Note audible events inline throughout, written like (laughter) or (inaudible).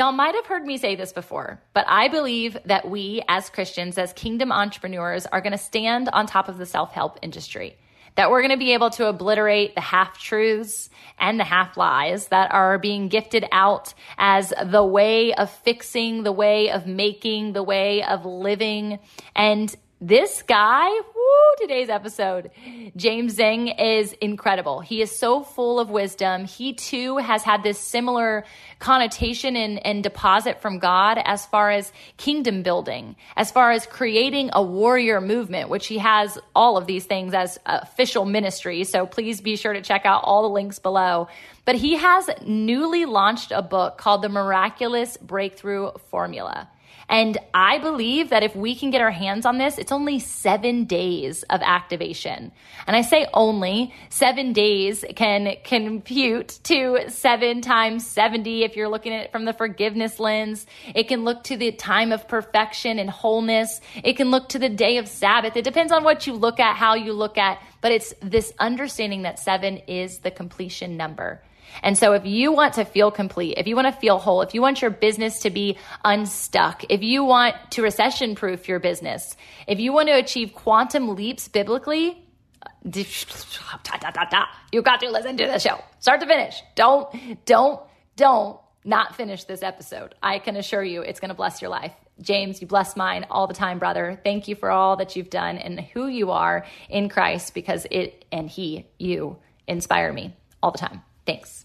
Y'all might have heard me say this before, but I believe that we as Christians, as kingdom entrepreneurs, are going to stand on top of the self help industry. That we're going to be able to obliterate the half truths and the half lies that are being gifted out as the way of fixing, the way of making, the way of living. And this guy, woo, today's episode, James Zheng is incredible. He is so full of wisdom. He too has had this similar connotation and, and deposit from God as far as kingdom building, as far as creating a warrior movement, which he has all of these things as official ministry. So please be sure to check out all the links below. But he has newly launched a book called The Miraculous Breakthrough Formula. And I believe that if we can get our hands on this, it's only seven days of activation. And I say only seven days can compute to seven times 70 if you're looking at it from the forgiveness lens. It can look to the time of perfection and wholeness. It can look to the day of Sabbath. It depends on what you look at, how you look at, but it's this understanding that seven is the completion number. And so if you want to feel complete, if you want to feel whole, if you want your business to be unstuck, if you want to recession proof your business, if you want to achieve quantum leaps biblically, (laughs) you got to listen to the show start to finish. Don't, don't, don't not finish this episode. I can assure you it's going to bless your life. James, you bless mine all the time, brother. Thank you for all that you've done and who you are in Christ because it and He, you, inspire me all the time. Thanks.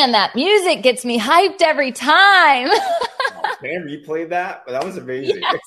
Man, that music gets me hyped every time. (laughs) Can replay that? That was amazing. Yes.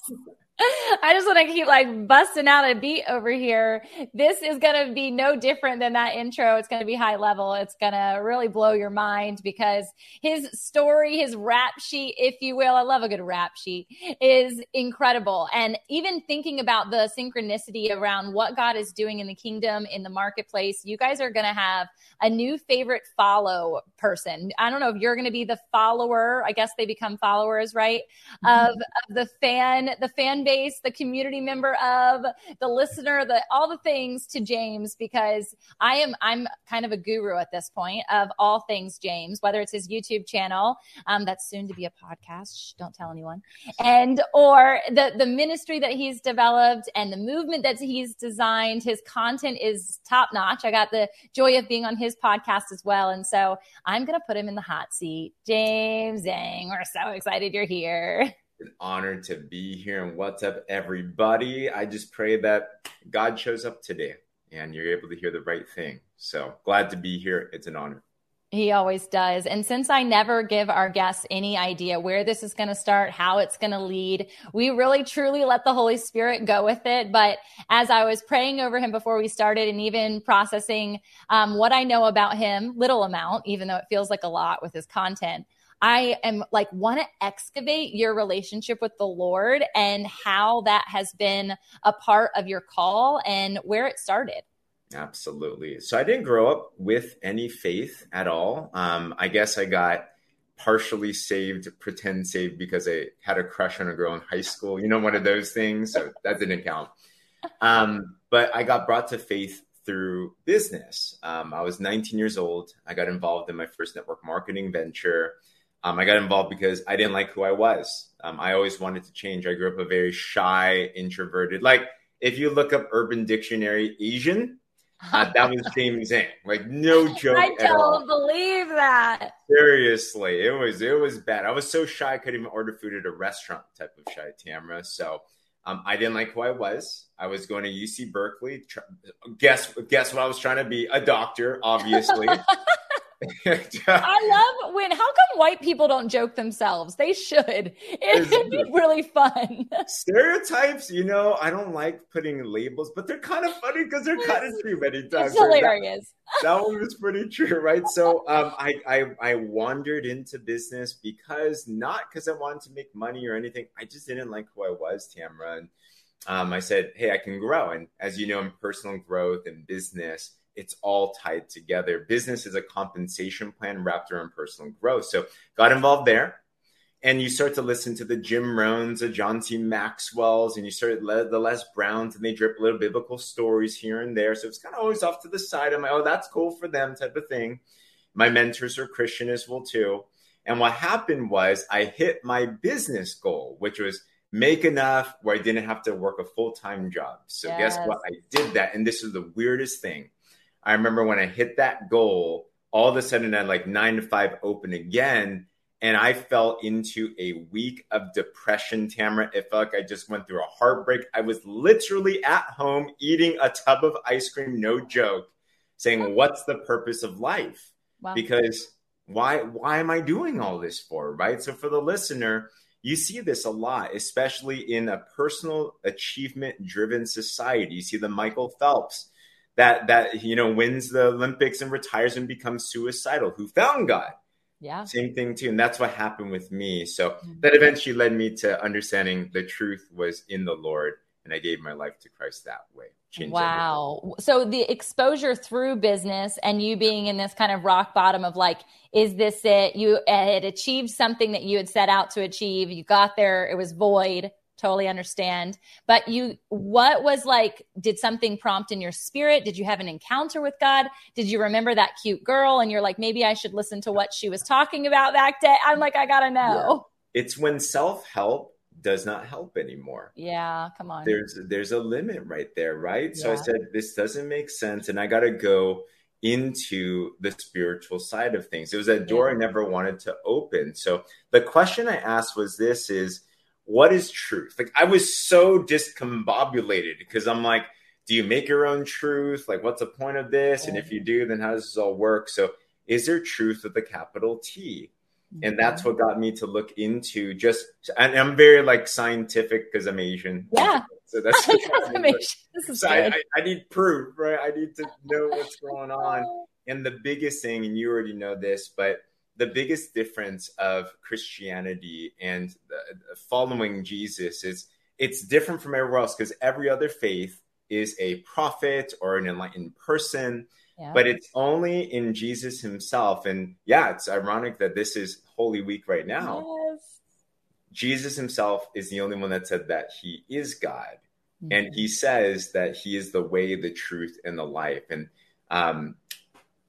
I just want to keep like busting out a beat over here. This is going to be no different than that intro. It's going to be high level. It's going to really blow your mind because his story, his rap sheet, if you will, I love a good rap sheet, is incredible. And even thinking about the synchronicity around what God is doing in the kingdom, in the marketplace, you guys are going to have a new favorite follow person. I don't know if you're going to be the follower. I guess they become followers, right? Mm-hmm. Of, of the fan, the fan base, the community member of, the listener, the all the things to James because I am I'm kind of a guru at this point of all things James, whether it's his YouTube channel, um, that's soon to be a podcast. Shh, don't tell anyone, and or the the ministry that he's developed and the movement that he's designed. His content is top notch. I got the joy of being on his podcast as well, and so I'm gonna put him in the hot seat. James Zheng, we're so excited you're here. (laughs) an honor to be here. And what's up, everybody? I just pray that God shows up today and you're able to hear the right thing. So glad to be here. It's an honor. He always does. And since I never give our guests any idea where this is going to start, how it's going to lead, we really truly let the Holy Spirit go with it. But as I was praying over him before we started and even processing um, what I know about him, little amount, even though it feels like a lot with his content, I am like want to excavate your relationship with the Lord and how that has been a part of your call and where it started. Absolutely. So I didn't grow up with any faith at all. Um, I guess I got partially saved, pretend saved because I had a crush on a girl in high school. You know, one of those things. So that didn't count. Um, but I got brought to faith through business. Um, I was 19 years old. I got involved in my first network marketing venture. Um, I got involved because I didn't like who I was. Um, I always wanted to change. I grew up a very shy, introverted. Like if you look up Urban Dictionary Asian, uh, (laughs) that was James Zheng. Like no joke. I don't believe that. Seriously, it was it was bad. I was so shy I couldn't even order food at a restaurant. Type of shy, Tamara. So um, I didn't like who I was. I was going to UC Berkeley. Tr- guess guess what I was trying to be? A doctor, obviously. (laughs) (laughs) I love when. How come white people don't joke themselves? They should. It'd be really fun. (laughs) Stereotypes, you know, I don't like putting labels, but they're kind of funny because they're kind of true many times. It's hilarious. That, (laughs) that, one was pretty true, right? So, um, I, I I wandered into business because not because I wanted to make money or anything. I just didn't like who I was, Tamra, and um, I said, hey, I can grow. And as you know, in personal growth and business it's all tied together. Business is a compensation plan wrapped around personal growth. So got involved there. And you start to listen to the Jim Rohns, the John C. Maxwell's, and you start the Les Browns, and they drip little biblical stories here and there. So it's kind of always off to the side. I'm like, oh, that's cool for them, type of thing. My mentors are Christian as well too. And what happened was I hit my business goal, which was make enough where I didn't have to work a full time job. So yes. guess what? I did that, and this is the weirdest thing. I remember when I hit that goal, all of a sudden I had like nine to five open again. And I fell into a week of depression, Tamra. It felt like I just went through a heartbreak. I was literally at home eating a tub of ice cream, no joke, saying, What's the purpose of life? Wow. Because why why am I doing all this for? Right. So for the listener, you see this a lot, especially in a personal achievement driven society. You see the Michael Phelps that that you know wins the Olympics and retires and becomes suicidal, who found God. Yeah. Same thing too. And that's what happened with me. So mm-hmm. that eventually led me to understanding the truth was in the Lord. And I gave my life to Christ that way. Wow. Everything. So the exposure through business and you being in this kind of rock bottom of like, is this it? You had achieved something that you had set out to achieve. You got there, it was void totally understand. But you, what was like, did something prompt in your spirit? Did you have an encounter with God? Did you remember that cute girl and you're like, maybe I should listen to what she was talking about back day? I'm like, I gotta know. Yeah. It's when self help does not help anymore. Yeah, come on. There's there's a limit right there, right? Yeah. So I said this doesn't make sense and I got to go into the spiritual side of things. It was a door. I never wanted to open. So the question I asked was this is what is truth? Like I was so discombobulated because I'm like, do you make your own truth? Like, what's the point of this? And if you do, then how does this all work? So, is there truth with a capital T? And that's mm-hmm. what got me to look into just, and I'm very like scientific because I'm Asian. Yeah. (laughs) So that's, (laughs) so I, I, I need proof, right? I need to know what's going on. And the biggest thing, and you already know this, but the biggest difference of Christianity and the, following Jesus is it's different from everywhere else because every other faith is a prophet or an enlightened person, yeah. but it's only in Jesus himself. And yeah, it's ironic that this is Holy Week right now. Yes. Jesus himself is the only one that said that he is God. Mm-hmm. And he says that he is the way, the truth, and the life. And um,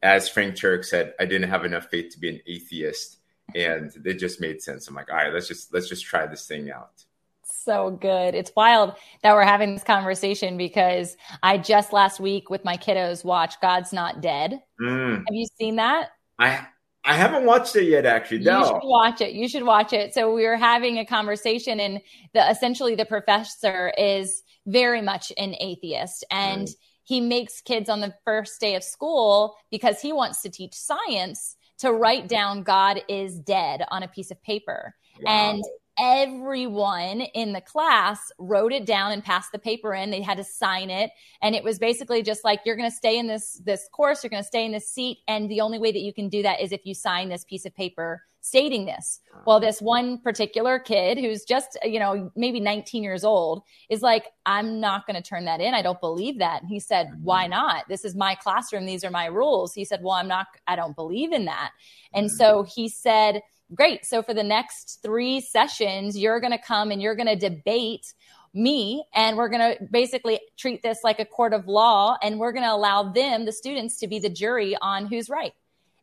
as Frank Turek said, I didn't have enough faith to be an atheist, and it just made sense. I'm like, all right, let's just let's just try this thing out. So good. It's wild that we're having this conversation because I just last week with my kiddos watched God's Not Dead. Mm. Have you seen that? I I haven't watched it yet, actually. No. You should watch it. You should watch it. So we were having a conversation, and the essentially the professor is very much an atheist, and mm he makes kids on the first day of school because he wants to teach science to write down God is dead on a piece of paper. Wow. And everyone in the class wrote it down and passed the paper in they had to sign it and it was basically just like you're going to stay in this this course you're going to stay in this seat and the only way that you can do that is if you sign this piece of paper stating this. Well, this one particular kid who's just, you know, maybe 19 years old is like, I'm not going to turn that in. I don't believe that. And he said, mm-hmm. Why not? This is my classroom. These are my rules. He said, Well, I'm not, I don't believe in that. And mm-hmm. so he said, Great. So for the next three sessions, you're going to come and you're going to debate me and we're going to basically treat this like a court of law and we're going to allow them the students to be the jury on who's right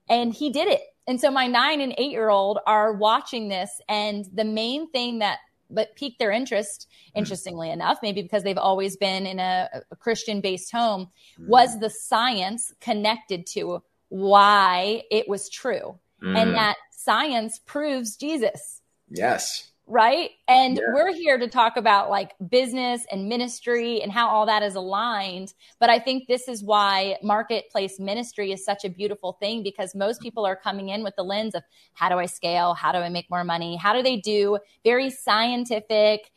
and he did it and so my nine and eight year old are watching this, and the main thing that but piqued their interest, interestingly mm. enough, maybe because they've always been in a, a Christian based home, mm. was the science connected to why it was true. Mm. And that science proves Jesus. Yes. right? And yeah. we're here to talk about like business and ministry and how all that is aligned. But I think this is why marketplace ministry is such a beautiful thing because most people are coming in with the lens of how do I scale? How do I make more money? How do they do very scientific,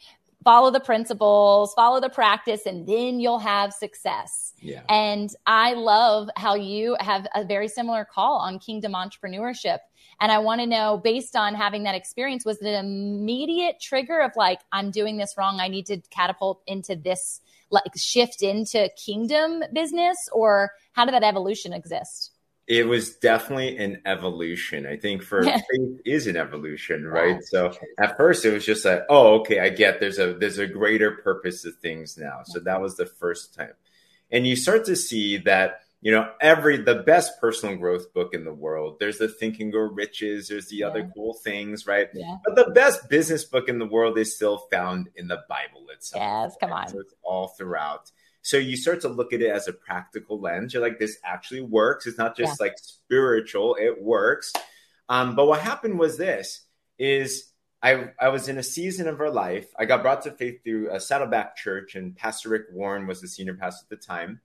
follow the principles, follow the practice, and then you'll have success. Yeah. And I love how you have a very similar call on kingdom entrepreneurship and I want to know, based on having that experience, was it an immediate trigger of like, I'm doing this wrong. I need to catapult into this, like shift into kingdom business? Or how did that evolution exist? It was definitely an evolution. I think for (laughs) faith is an evolution, right? So at first it was just like, oh, okay, I get there's a there's a greater purpose to things now. So that mm-hmm. was the first time. And you start to see that you know every the best personal growth book in the world there's the think and grow riches there's the yeah. other cool things right yeah. but the best business book in the world is still found in the bible itself yes come on so it's all throughout so you start to look at it as a practical lens you're like this actually works it's not just yeah. like spiritual it works um, but what happened was this is I, I was in a season of our life i got brought to faith through a saddleback church and pastor rick warren was the senior pastor at the time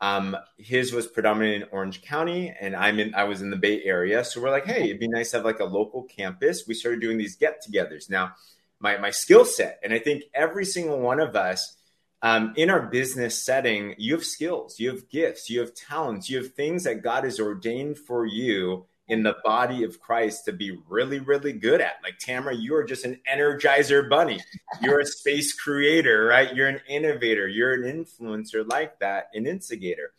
um, his was predominant in Orange County, and I'm in. I was in the Bay Area, so we're like, hey, it'd be nice to have like a local campus. We started doing these get-togethers. Now, my my skill set, and I think every single one of us um, in our business setting, you have skills, you have gifts, you have talents, you have things that God has ordained for you in the body of Christ to be really, really good at. Like Tamara, you are just an energizer bunny. You're a space creator, right? You're an innovator. You're an influencer like that, an instigator.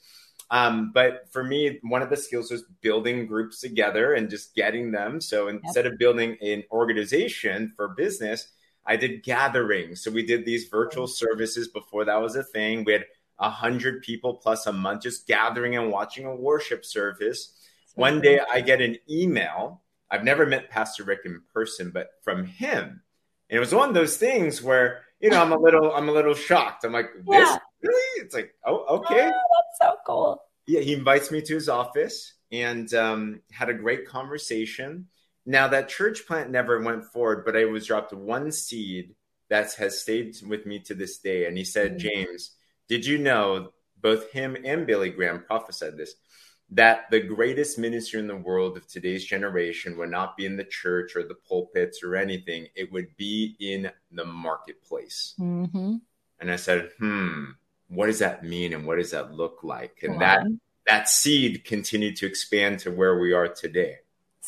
Um, but for me, one of the skills was building groups together and just getting them. So instead yep. of building an organization for business, I did gatherings. So we did these virtual services before that was a thing. We had a hundred people plus a month just gathering and watching a worship service one day I get an email. I've never met Pastor Rick in person, but from him. And it was one of those things where, you know, I'm a little, I'm a little shocked. I'm like, this yeah. really? It's like, oh, okay. Oh, that's so cool. Yeah, he invites me to his office and um, had a great conversation. Now that church plant never went forward, but I was dropped one seed that has stayed with me to this day. And he said, mm-hmm. James, did you know both him and Billy Graham prophesied this? that the greatest ministry in the world of today's generation would not be in the church or the pulpits or anything. It would be in the marketplace. Mm-hmm. And I said, hmm, what does that mean and what does that look like? And that that seed continued to expand to where we are today.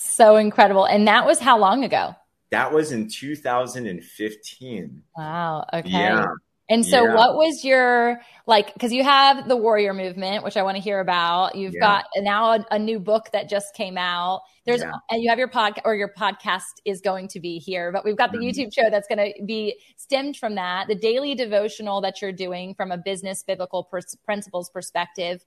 So incredible. And that was how long ago? That was in 2015. Wow. Okay. Yeah. And so, yeah. what was your like? Because you have the warrior movement, which I want to hear about. You've yeah. got now a, a, new book that just came out. There's yeah. and you have your podcast, or your podcast is going to be here. But we've got the mm-hmm. YouTube show that's going to be stemmed from that. The daily devotional that you're doing from a business biblical pers- principles perspective.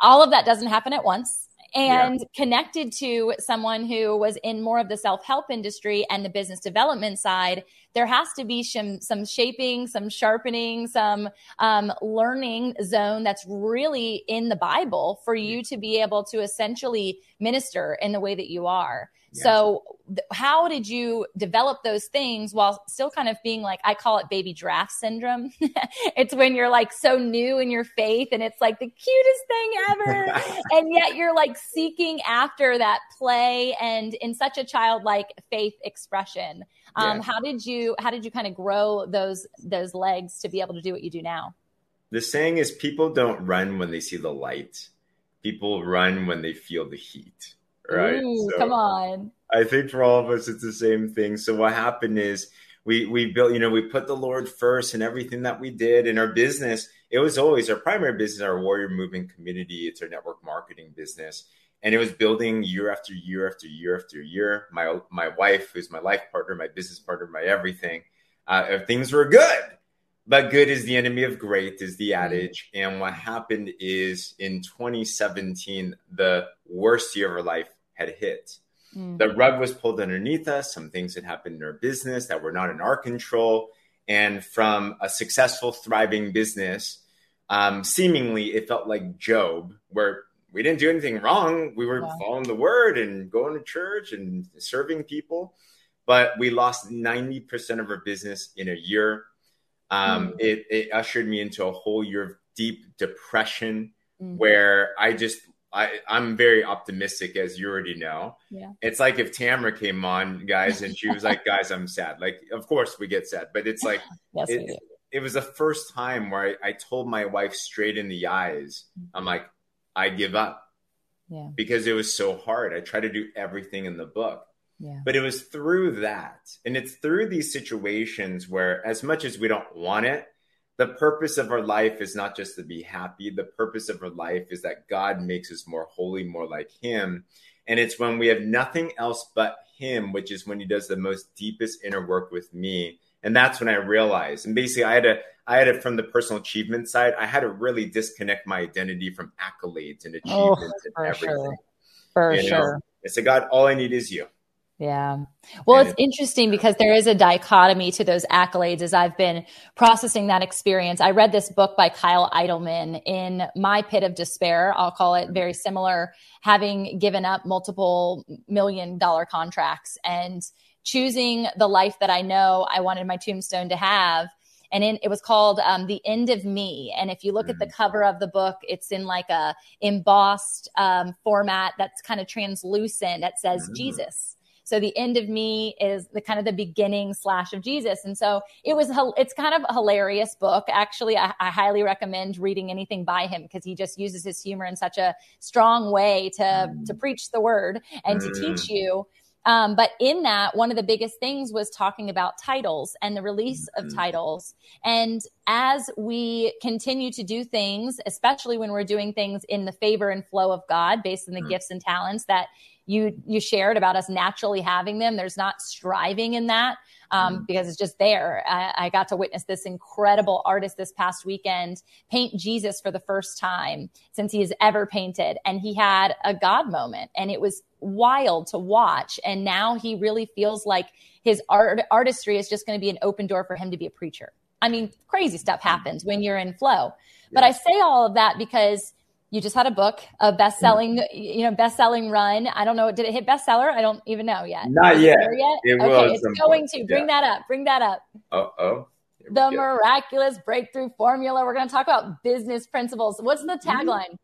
All of that doesn't happen at once and yeah. connected to someone who was in more of the self-help industry and the business development side there has to be some, some shaping some sharpening some um, learning zone that's really in the bible for you to be able to essentially minister in the way that you are so, th- how did you develop those things while still kind of being like, I call it baby giraffe syndrome? (laughs) it's when you're like so new in your faith and it's like the cutest thing ever. (laughs) and yet you're like seeking after that play and in such a childlike faith expression. Um, yeah. How did you, how did you kind of grow those, those legs to be able to do what you do now? The saying is people don't run when they see the light. People run when they feel the heat right? Ooh, so come on. I think for all of us, it's the same thing. So what happened is we we built, you know, we put the Lord first in everything that we did in our business. It was always our primary business, our warrior movement community. It's our network marketing business, and it was building year after year after year after year. My my wife, who's my life partner, my business partner, my everything, uh, things were good. But good is the enemy of great is the mm-hmm. adage. And what happened is in 2017, the worst year of our life had hit. Mm-hmm. The rug was pulled underneath us. Some things had happened in our business that were not in our control. And from a successful, thriving business, um, seemingly it felt like Job, where we didn't do anything wrong. We were following the word and going to church and serving people. but we lost 90% of our business in a year. Um, mm. it, it ushered me into a whole year of deep depression mm. where I just I, I'm very optimistic, as you already know. Yeah. It's like if Tamara came on, guys, and she was like, (laughs) "Guys, I'm sad." Like, of course we get sad, but it's like (laughs) yes, it, it, was the first time where I, I, told my wife straight in the eyes, mm-hmm. "I'm like, I give up." Yeah. Because it was so hard. I tried to do everything in the book. Yeah. But it was through that, and it's through these situations where, as much as we don't want it, the purpose of our life is not just to be happy. The purpose of our life is that God makes us more holy, more like Him. And it's when we have nothing else but Him, which is when He does the most deepest inner work with me. And that's when I realized. And basically, I had to, I had it from the personal achievement side. I had to really disconnect my identity from accolades and oh, achievements oh, and everything. Sure. For you sure. Know? I said, God, all I need is you. Yeah. Well, it's interesting because there is a dichotomy to those accolades as I've been processing that experience. I read this book by Kyle Idleman in My Pit of Despair. I'll call it very similar, having given up multiple million dollar contracts and choosing the life that I know I wanted my tombstone to have. And in, it was called um, The End of Me. And if you look mm-hmm. at the mm. cover of the book, it's in like a embossed um, format that's kind of translucent that says mm-hmm. Jesus so the end of me is the kind of the beginning slash of Jesus. And so it was, it's kind of a hilarious book. Actually, I, I highly recommend reading anything by him because he just uses his humor in such a strong way to, mm. to preach the word and mm. to teach you. Um, but in that, one of the biggest things was talking about titles and the release of mm-hmm. titles. And as we continue to do things, especially when we're doing things in the favor and flow of God based on the mm-hmm. gifts and talents that you you shared about us naturally having them. There's not striving in that um, mm because it's just there. I, I, got to witness this incredible artist this past weekend paint Jesus for the first time since he has ever painted, and he had a God moment, and it was wild to watch. And now he really feels like his art artistry is just going to be an open door for him to be a preacher. I mean, crazy stuff happens when you're in flow. But I say all of that because you just had a book, a best-selling, you know, best-selling run. I don't know, did it hit bestseller? I don't even know yet. Not yet. yet. It okay, it's going to. Bring yeah. that up. Bring that up. Uh oh. The miraculous breakthrough formula. We're going to talk about business principles. What's the mm-hmm. tagline?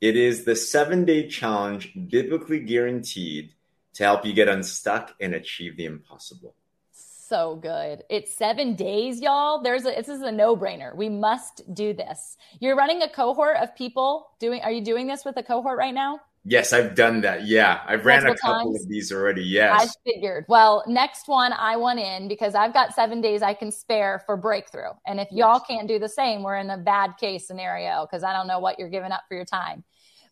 It is the seven-day challenge, biblically guaranteed to help you get unstuck and achieve the impossible so good. It's seven days, y'all. There's a, this is a no brainer. We must do this. You're running a cohort of people doing, are you doing this with a cohort right now? Yes, I've done that. Yeah, I've ran a couple times. of these already. Yes. I figured. Well, next one I want in because I've got seven days I can spare for breakthrough. And if y'all can't do the same, we're in a bad case scenario because I don't know what you're giving up for your time.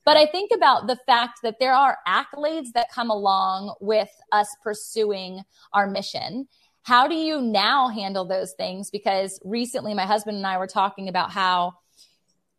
But I think about the fact that there are accolades that come along with us pursuing our mission. How do you now handle those things? Because recently my husband and I were talking about how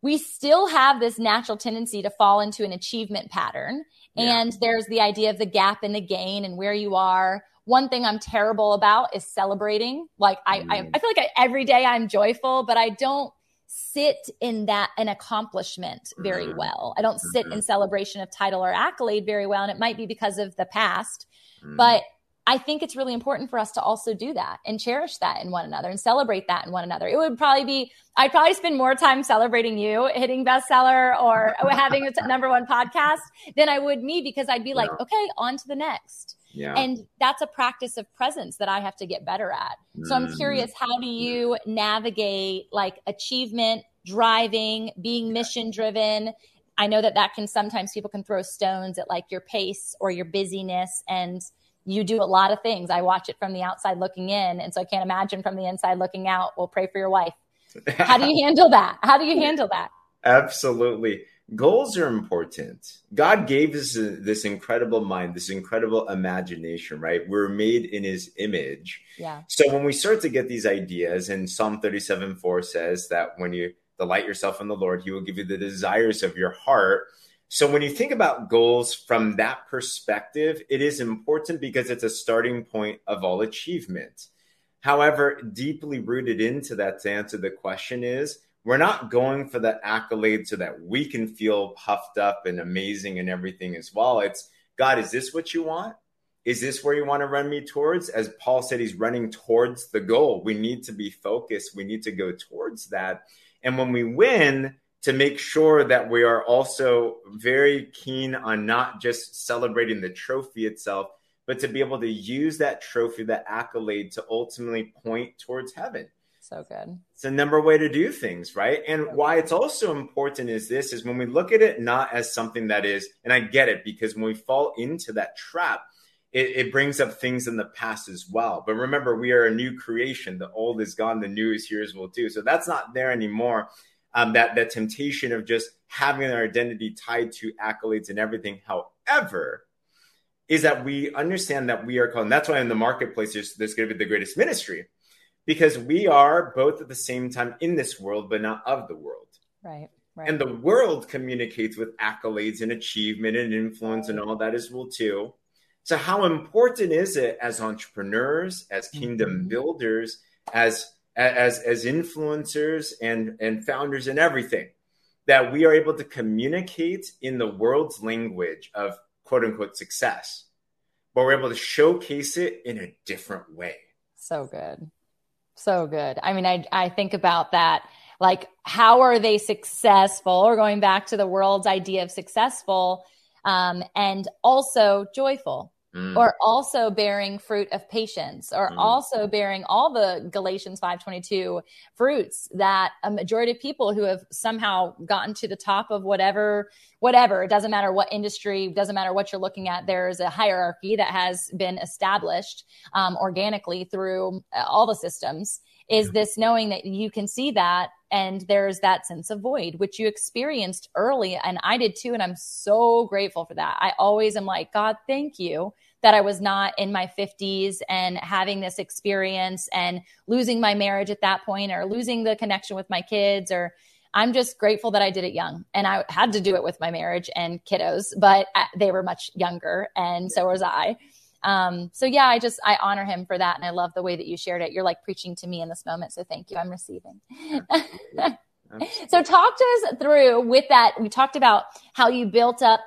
we still have this natural tendency to fall into an achievement pattern. Yeah. And there's the idea of the gap and the gain and where you are. One thing I'm terrible about is celebrating. Like I, mm. I, I, feel like I, every day I'm joyful, but I don't sit in that an accomplishment very mm. well. I don't sit mm-hmm. in celebration of title or accolade very well. And it might be because of the past, mm. but I think it's really important for us to also do that and cherish that in one another and celebrate that in one another. It would probably be, I'd probably spend more time celebrating you hitting bestseller or (laughs) having a number one podcast than I would me because I'd be like, yeah. okay, on to the next. Yeah. And that's a practice of presence that I have to get better at. So I'm mm-hmm. curious, how do you navigate like achievement, driving, being mission driven? I know that that can sometimes people can throw stones at like your pace or your busyness and you do a lot of things. I watch it from the outside looking in. And so I can't imagine from the inside looking out. Well, pray for your wife. How do you (laughs) handle that? How do you handle that? Absolutely. Goals are important. God gave us this incredible mind, this incredible imagination, right? We're made in his image. Yeah. So when we start to get these ideas, and Psalm 37 4 says that when you delight yourself in the Lord, he will give you the desires of your heart. So when you think about goals from that perspective, it is important because it's a starting point of all achievement. However, deeply rooted into that to answer the question is we're not going for the accolade so that we can feel puffed up and amazing and everything as well. It's God, is this what you want? Is this where you want to run me towards? As Paul said, he's running towards the goal. We need to be focused. We need to go towards that. And when we win, to make sure that we are also very keen on not just celebrating the trophy itself, but to be able to use that trophy, that accolade to ultimately point towards heaven. So good. It's a number way to do things, right? And why it's also important is this is when we look at it not as something that is, and I get it because when we fall into that trap, it, it, brings up things in the past as well. But remember, we are a new creation. The old is gone, the new is here as well too. So that's not there anymore. Um, that that temptation of just having our identity tied to accolades and everything. However, is that we understand that we are called, and that's why in the marketplace there's, there's going to be the greatest ministry, because we are both at the same time in this world, but not of the world. Right. Right. And the world communicates with accolades and achievement and influence and all that as well too. So, how important is it as entrepreneurs, as kingdom mm-hmm. builders, as as as influencers and and founders and everything, that we are able to communicate in the world's language of quote unquote success, but we're able to showcase it in a different way. So good, so good. I mean, I I think about that. Like, how are they successful? Or going back to the world's idea of successful, um, and also joyful Mm. or also bearing fruit of patience or mm. also bearing all the galatians 522 fruits that a majority of people who have somehow gotten to the top of whatever whatever it doesn't matter what industry doesn't matter what you're looking at there's a hierarchy that has been established um, organically through uh, all the systems is this knowing that you can see that and there's that sense of void which you experienced early and i did too and i'm so grateful for that. I always am like god thank you that i was not in my 50s and having this experience and losing my marriage at that point or losing the connection with my kids or i'm just grateful that i did it young and i had to do it with my marriage and kiddos but uh, they were much younger and so was i um, so yeah, I just I honor him for that, and I love the way that you shared it. You're like preaching to me in this moment, so thank you. I'm receiving. (laughs) so talk to us through with that. We talked about how you built up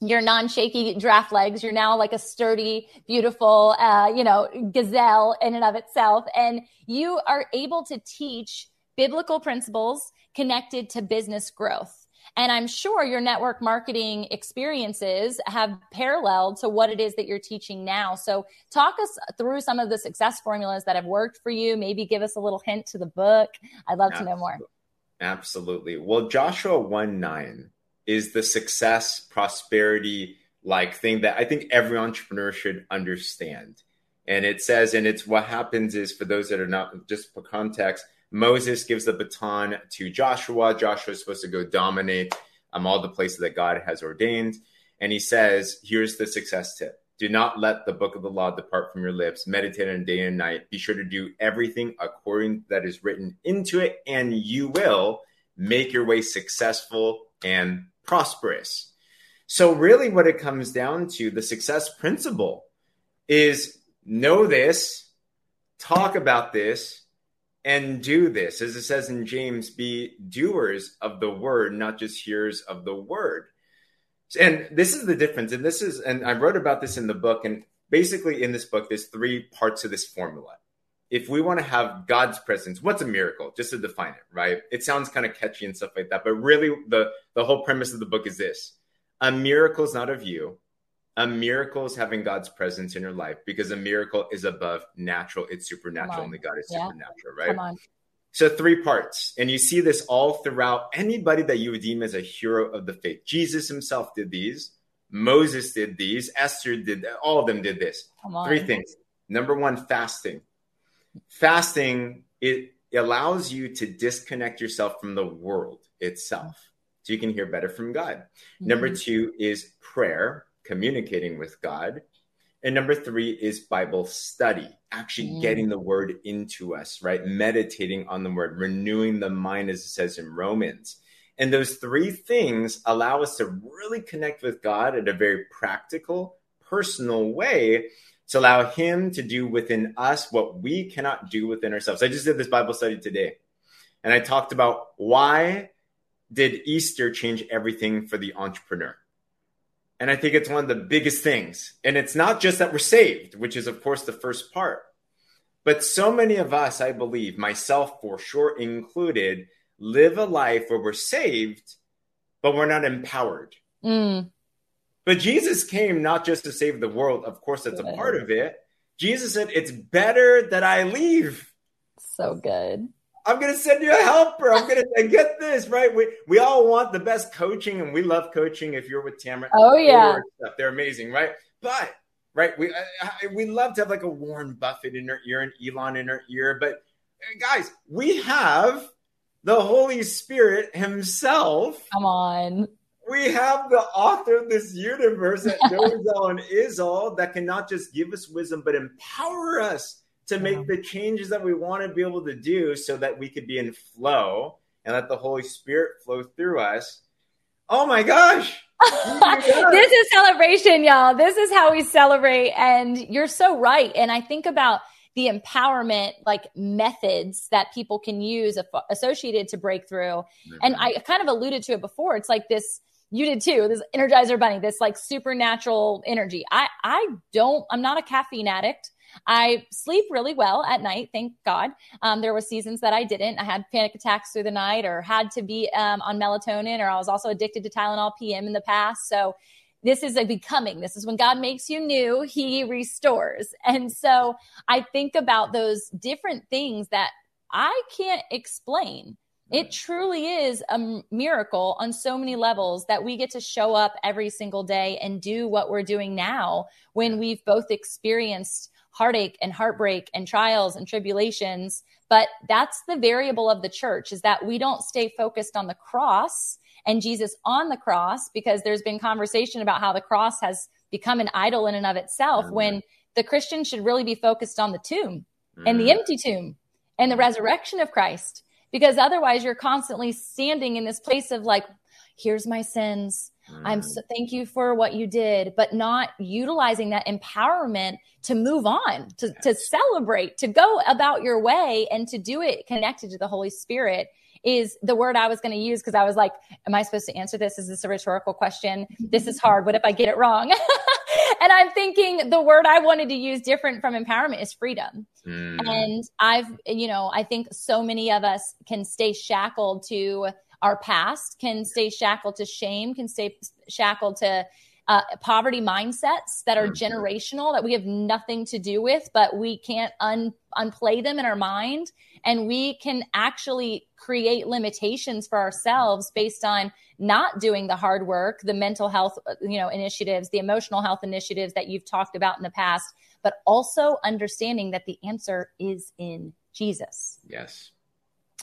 your non-shaky draft legs. You're now like a sturdy, beautiful, uh, you know, gazelle in and of itself, and you are able to teach biblical principles connected to business growth. And I'm sure your network marketing experiences have paralleled to what it is that you're teaching now. So talk us through some of the success formulas that have worked for you. Maybe give us a little hint to the book. I'd love Absolutely. to know more. Absolutely. Well, Joshua 1 9 is the success, prosperity like thing that I think every entrepreneur should understand. And it says, and it's what happens is for those that are not just for context, Moses gives the baton to Joshua. Joshua is supposed to go dominate um, all the places that God has ordained. And he says, here's the success tip. Do not let the book of the law depart from your lips. Meditate on day and night. Be sure to do everything according that is written into it, and you will make your way successful and prosperous. So, really, what it comes down to, the success principle is know this, talk about this, and do this. As it says in James, be doers of the word, not just hearers of the word. And this is the difference. And this is, and I wrote about this in the book. And basically, in this book, there's three parts of this formula. If we want to have God's presence, what's a miracle? Just to define it, right? It sounds kind of catchy and stuff like that. But really, the, the whole premise of the book is this a miracle is not of you, a miracle is having God's presence in your life because a miracle is above natural. It's supernatural. Only God is yeah. supernatural, right? So three parts. And you see this all throughout anybody that you would deem as a hero of the faith. Jesus himself did these. Moses did these. Esther did all of them did this. Three things. Number one, fasting. Fasting, it allows you to disconnect yourself from the world itself. So you can hear better from God. Mm-hmm. Number two is prayer communicating with God. And number three is Bible study, actually mm. getting the word into us, right? Meditating on the word, renewing the mind, as it says in Romans. And those three things allow us to really connect with God in a very practical, personal way to allow Him to do within us what we cannot do within ourselves. I just did this Bible study today, and I talked about why did Easter change everything for the entrepreneur? And I think it's one of the biggest things. And it's not just that we're saved, which is, of course, the first part. But so many of us, I believe, myself for sure included, live a life where we're saved, but we're not empowered. Mm. But Jesus came not just to save the world. Of course, that's good. a part of it. Jesus said, It's better that I leave. So good. I'm going to send you a helper. I'm going to get this, right? We, we all want the best coaching and we love coaching if you're with Tamara. Oh, yeah. They're amazing, right? But, right, we, I, we love to have like a Warren Buffett in our ear and Elon in our ear. But, guys, we have the Holy Spirit Himself. Come on we have the author of this universe that knows all and is all that can not just give us wisdom, but empower us to make the changes that we want to be able to do so that we could be in flow and let the Holy Spirit flow through us. Oh my gosh. (laughs) this is celebration, y'all. This is how we celebrate. And you're so right. And I think about the empowerment like methods that people can use associated to breakthrough. Mm-hmm. And I kind of alluded to it before. It's like this you did too this energizer bunny this like supernatural energy i i don't i'm not a caffeine addict i sleep really well at night thank god. Um, there were seasons that i didn't. I had panic attacks through the night or had to be um, on melatonin or i was also addicted to tylenol pm in the past. So this is a becoming. This is when god makes you new he restores. And so i think about those different things that i can't explain. It truly is a miracle on so many levels that we get to show up every single day and do what we're doing now when we've both experienced heartache and heartbreak and trials and tribulations. But that's the variable of the church is that we don't stay focused on the cross and Jesus on the cross because there's been conversation about how the cross has become an idol in and of itself mm-hmm. when the Christian should really be focused on the tomb mm-hmm. and the mm-hmm. empty tomb and the resurrection of Christ because otherwise you're constantly standing in this place of like here's my sins mm. i'm so thank you for what you did but not utilizing that empowerment to move on to, yes. to celebrate to go about your way and to do it connected to the holy spirit is the word I was going to use because I was like, Am I supposed to answer this? Is this a rhetorical question? This is hard. What if I get it wrong? (laughs) and I'm thinking the word I wanted to use different from empowerment is freedom. Mm. And I've, you know, I think so many of us can stay shackled to our past, can stay shackled to shame, can stay shackled to uh, poverty mindsets that are mm-hmm. generational that we have nothing to do with, but we can't un- unplay them in our mind. And we can actually create limitations for ourselves based on not doing the hard work, the mental health, you know, initiatives, the emotional health initiatives that you've talked about in the past, but also understanding that the answer is in Jesus. Yes.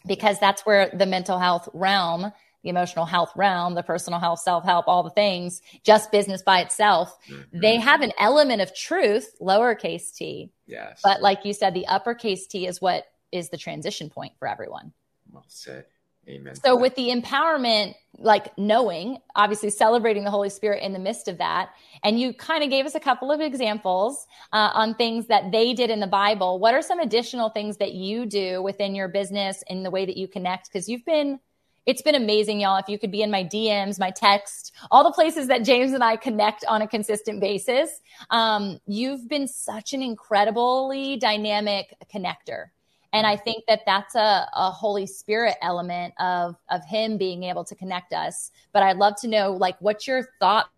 Because that's where the mental health realm the emotional health realm, the personal health, self help, all the things, just business by itself, mm-hmm. they have an element of truth, lowercase t. Yes. But like you said, the uppercase t is what is the transition point for everyone. Well said. Amen. So with the empowerment, like knowing, obviously celebrating the Holy Spirit in the midst of that, and you kind of gave us a couple of examples uh, on things that they did in the Bible. What are some additional things that you do within your business in the way that you connect? Because you've been it's been amazing, y'all. If you could be in my DMs, my text, all the places that James and I connect on a consistent basis, um, you've been such an incredibly dynamic connector. And I think that that's a, a Holy Spirit element of, of him being able to connect us. But I'd love to know, like, what's your thought?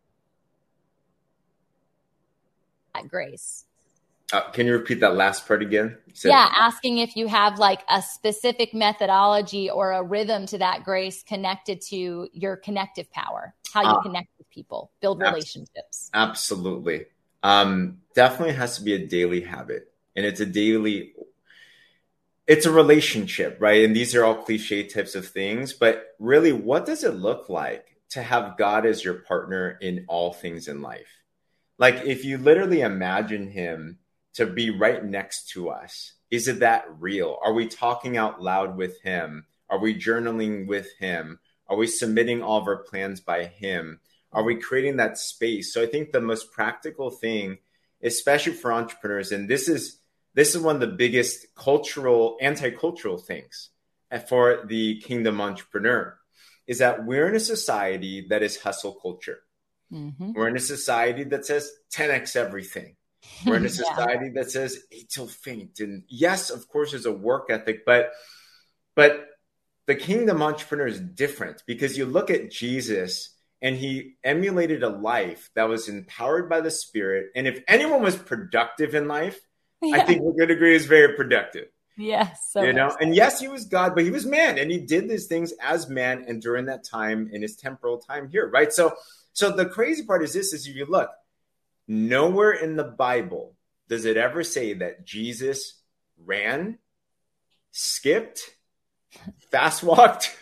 At grace. Uh, can you repeat that last part again? yeah, asking if you have like a specific methodology or a rhythm to that grace connected to your connective power, how you uh, connect with people, build relationships. Absolutely. Um, definitely has to be a daily habit. And it's a daily, it's a relationship, right? And these are all cliche types of things. But really, what does it look like to have God as your partner in all things in life? Like, if you literally imagine Him to be right next to us? Is it that real? Are we talking out loud with him? Are we journaling with him? Are we submitting all of our plans by him? Are we creating that space? So I think the most practical thing, especially for entrepreneurs, and this is this is one of the biggest cultural, anti-cultural things for the kingdom entrepreneur, is that we're in a society that is hustle culture. Mm-hmm. We're in a society that says 10x everything. (laughs) We're in a society yeah. that says eat till faint. And yes, of course, there's a work ethic, but but the kingdom entrepreneur is different because you look at Jesus and he emulated a life that was empowered by the spirit. And if anyone was productive in life, yeah. I think we could agree is very productive. Yes. So you know, and yes, he was God, but he was man and he did these things as man and during that time in his temporal time here, right? So so the crazy part is this is if you look, nowhere in the Bible does it ever say that Jesus ran, skipped, (laughs) fast walked.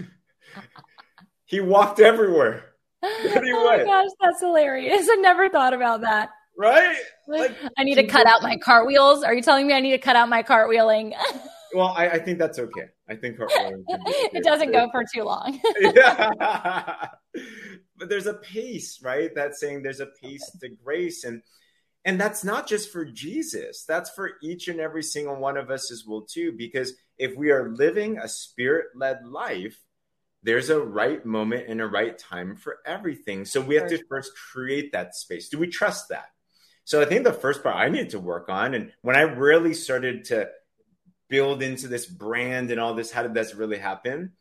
(laughs) he walked everywhere. (laughs) oh my gosh, that's hilarious. I never thought about that. Right? Like, I need to cut out my cartwheels. Are you telling me I need to cut out my cartwheeling? (laughs) well, I, I think that's okay. I think cartwheeling. (laughs) it doesn't go for too long. yeah. (laughs) But there's a pace, right? That's saying there's a pace to grace. And and that's not just for Jesus. That's for each and every single one of us as well, too. Because if we are living a spirit-led life, there's a right moment and a right time for everything. So we have to first create that space. Do we trust that? So I think the first part I needed to work on, and when I really started to build into this brand and all this, how did this really happen?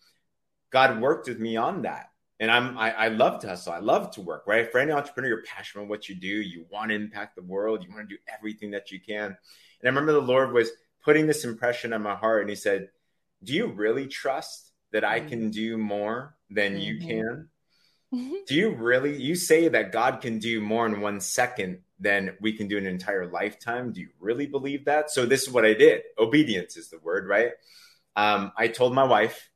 God worked with me on that. And I'm I, I love to hustle. I love to work, right? For any entrepreneur, you're passionate about what you do. You want to impact the world. You want to do everything that you can. And I remember the Lord was putting this impression on my heart, and He said, "Do you really trust that I can mm-hmm. do more than mm-hmm. you can? Mm-hmm. (laughs) Do you really? You say that God can do more in one second than we can do an entire lifetime. Do you really believe that? So this is what I did. Obedience is the word, right? Um, I told my wife,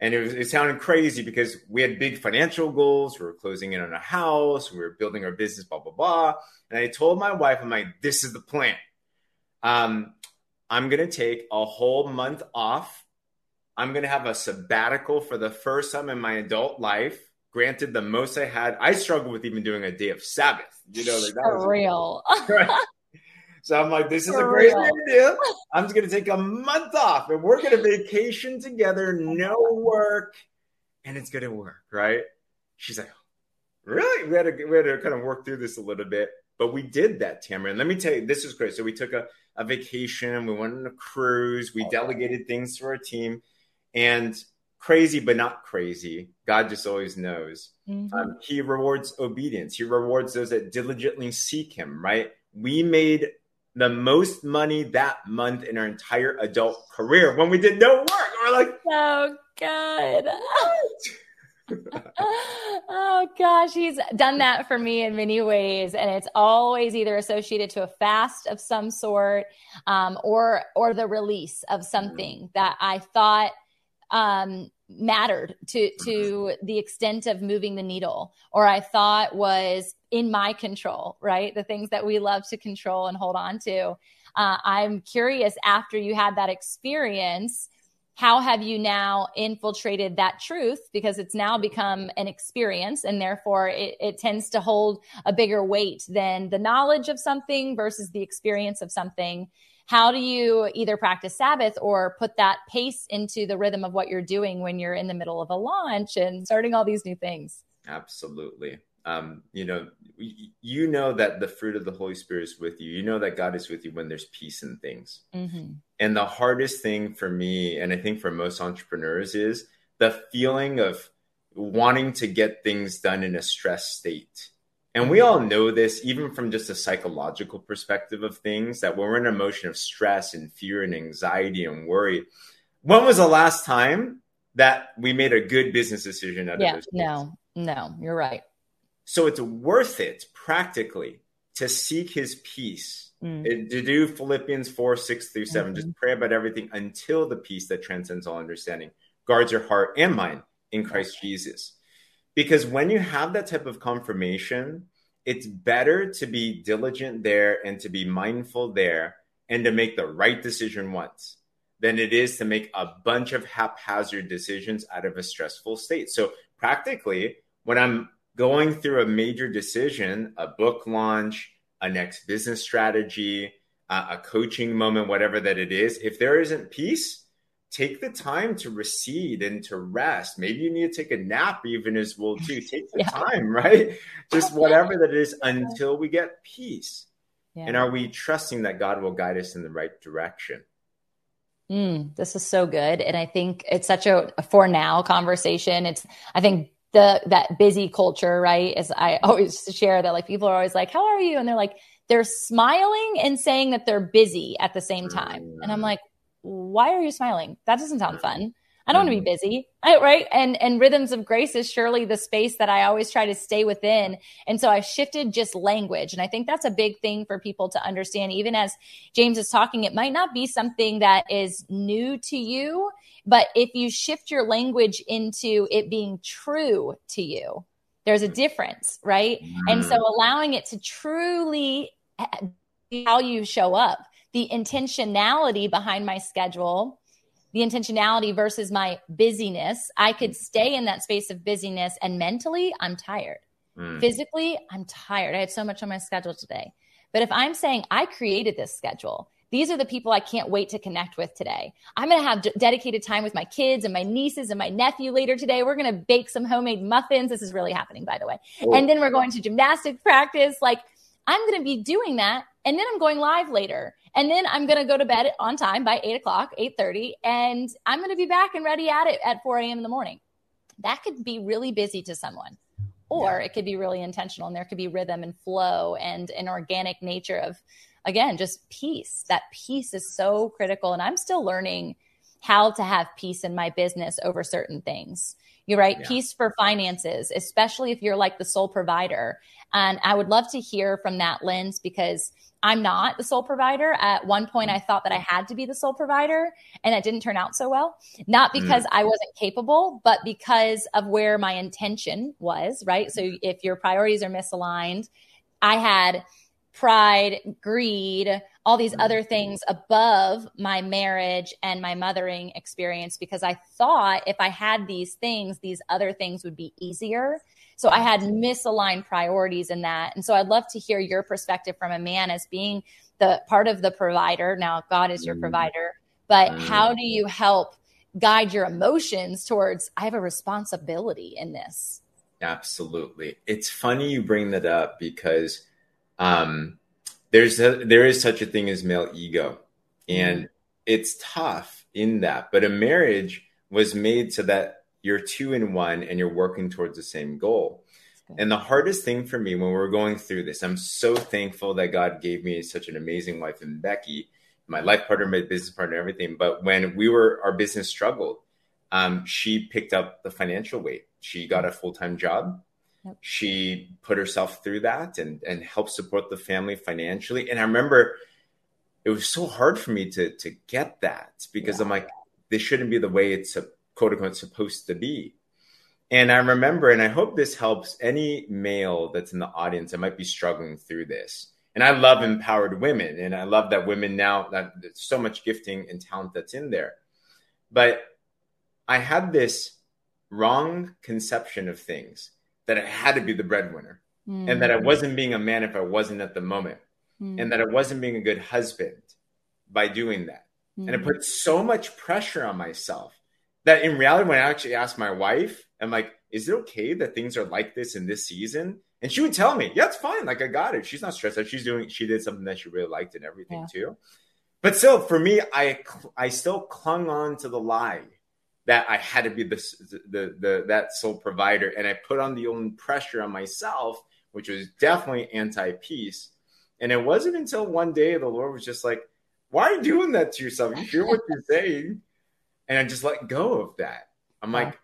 and it, was, it sounded crazy because we had big financial goals. We were closing in on a house. We were building our business, blah blah blah. And I told my wife, I'm like, this is the plan. Um, I'm gonna take a whole month off. I'm gonna have a sabbatical for the first time in my adult life. Granted, the most I had, I struggled with even doing a day of Sabbath. You know, like that For was real. (laughs) Right. So I'm like, this is For a great real. idea. I'm just going to take a month off and we're going to vacation together, no work, and it's going to work, right? She's like, really? We had, to, we had to kind of work through this a little bit, but we did that, Tamra. And let me tell you, this is great. So we took a, a vacation, we went on a cruise, we oh, delegated things to our team, and crazy but not crazy. God just always knows. Mm-hmm. Um, he rewards obedience. He rewards those that diligently seek Him. Right? We made the most money that month in our entire adult career when we did no work. We're like, oh god. (laughs) oh gosh, he's done that for me in many ways, and it's always either associated to a fast of some sort, um, or or the release of something mm-hmm. that I thought um, mattered to to the extent of moving the needle or i thought was in my control right? The things that we love to control and hold on to. Uh, i'm curious after you had that experience how have you now infiltrated that truth? Because it's now become an experience and therefore it, it, tends to hold a bigger weight than the knowledge of something versus the experience of something how do you either practice Sabbath or put that pace into the rhythm of what you're doing when you're in the middle of a launch and starting all these new things? Absolutely. Um, you know, you know that the fruit of the Holy Spirit is with you. You know that God is with you when there's peace in things. Mm-hmm. And the hardest thing for me, and I think for most entrepreneurs, is the feeling of wanting to get things done in a stress state. And we all know this, even from just a psychological perspective of things, that when we're in a motion of stress and fear and anxiety and worry, when was the last time that we made a good business decision out yeah, of? No, no, you're right. So it's worth it practically to seek his peace, mm. to do Philippians 4, 6 through 7, mm-hmm. just pray about everything until the peace that transcends all understanding guards your heart and mind in Christ Jesus. Because when you have that type of confirmation, it's better to be diligent there and to be mindful there and to make the right decision once than it is to make a bunch of haphazard decisions out of a stressful state. So, practically, when I'm going through a major decision, a book launch, a next business strategy, uh, a coaching moment, whatever that it is, if there isn't peace, take the time to recede and to rest. Maybe you need to take a nap even as well too. (laughs) Take the yeah. time, right? Just (laughs) whatever that is until we get peace. Yeah. And are we trusting that God will guide us in the right direction? Mm, this is so good. And I think it's such a, a for now conversation. It's, I think the, that busy culture, right? As I (laughs) always share that like people are always like, how are you? And they're like, they're smiling and saying that they're busy at the same time. And I'm mm. like, why are you smiling? That doesn't sound fun. I don't want to be mm. busy, right? And and rhythms of grace is surely the space that I always try to stay within. And so I shifted just language, and I think that's a big thing for people to understand. Even as James is talking, it might not be something that is new to you, but if you shift your language into it being true to you, there's a difference, right? Mm. And so mm. allowing it to truly be how you show up, the intentionality behind my schedule, the intentionality versus my busyness, I could stay in that space of busyness and mentally, I'm tired. Mm. Physically, I'm tired. I had so much on my schedule today. But if I'm saying I created this schedule, these are the people I can't wait to connect with today. I'm going to have d- dedicated time with my kids and my nieces and my nephew later today. We're going to bake some homemade muffins. This is really happening, by the way. Oh. And then we're going to gymnastic practice. Like, I'm going to be doing that. And then I'm going live later. And then I'm going to go to bed on time by eight o'clock, 8.30. And I'm going to be back and ready at it at 4 a.m. in the morning. That could be really busy to someone or yeah. it could be really intentional and there could be rhythm and flow and an organic nature of again, just peace. That peace is so critical. And I'm still learning how to have peace in my business over certain things. You're right. Yeah. Peace for finances, especially if you're like the sole provider. And I would love to hear from that lens because I'm not the sole provider. At one point, I thought that I had to be the sole provider, and it didn't turn out so well. Not mm. because mm. I wasn't capable, but because of where my intention was, right? So if your priorities are misaligned, I had pride, greed, all these other mm-hmm. things above my marriage and my mothering experience because I thought if I had these things, these other things would be easier. So I had misaligned priorities in that. And so I'd love to hear your perspective from a man as being the part of the provider. Now, God is your mm-hmm. provider, but mm-hmm. how do you help guide your emotions towards I have a responsibility in this? Absolutely. It's funny you bring that up because um, there's a, there is such a thing as male ego, and mm-hmm. it's tough in that. But a marriage was made so that you're two in one and you're working towards the same goal. And the hardest thing for me when we're going through this, I'm so thankful that God gave me such an amazing wife in Becky, my life partner, my business partner, everything. But when we were, our business struggled, um, she picked up the financial weight. She got a full time job. She put herself through that and and helped support the family financially. And I remember it was so hard for me to to get that because yeah. I'm like, this shouldn't be the way it's a, quote unquote supposed to be. And I remember, and I hope this helps any male that's in the audience that might be struggling through this. And I love empowered women, and I love that women now that there's so much gifting and talent that's in there. But I had this wrong conception of things that I had to be the breadwinner mm. and that I wasn't being a man if I wasn't at the moment mm. and that I wasn't being a good husband by doing that. Mm. And it put so much pressure on myself that in reality, when I actually asked my wife, I'm like, is it okay that things are like this in this season? And she would tell me, yeah, it's fine. Like I got it. She's not stressed out. She's doing, she did something that she really liked and everything yeah. too. But still, for me, I, I still clung on to the lie that I had to be the, the, the that sole provider, and I put on the own pressure on myself, which was definitely anti peace. And it wasn't until one day the Lord was just like, "Why are you doing that to yourself? You hear what you're saying?" And I just let go of that. I'm like,